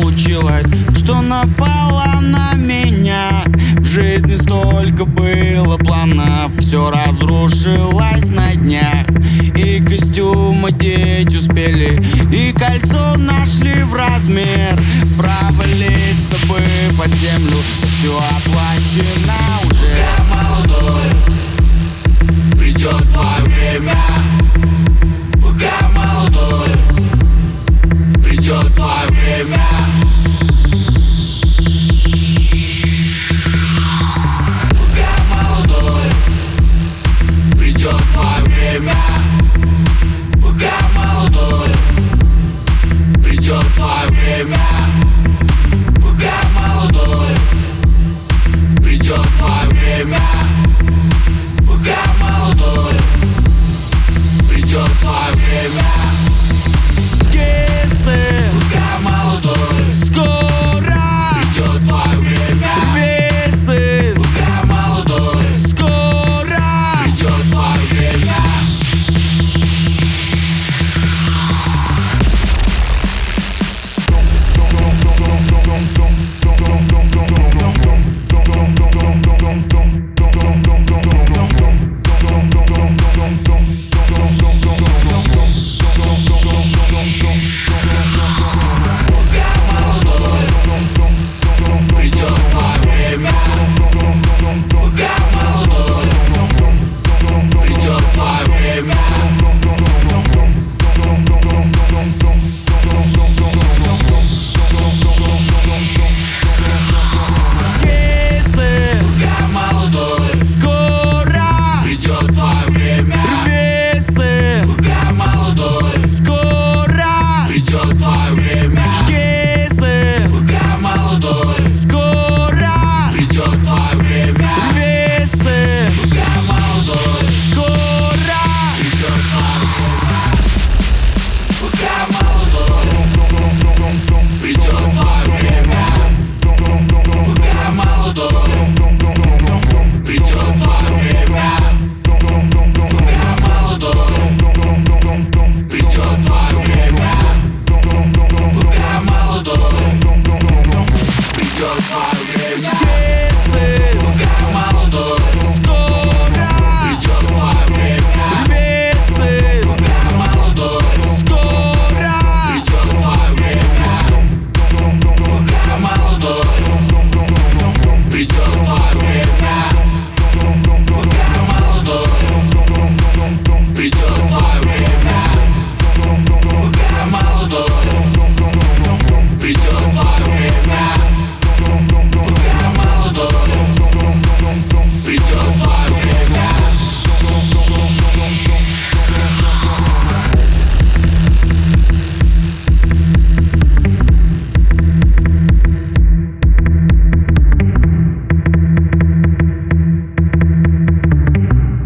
получилось, что напала на меня. В жизни столько было планов, все разрушилось на дня И костюм одеть успели, и кольцо нашли в размер. Провалиться бы под землю, все оплачено уже. Я молодой, Придет твое время Скисы Cowboys.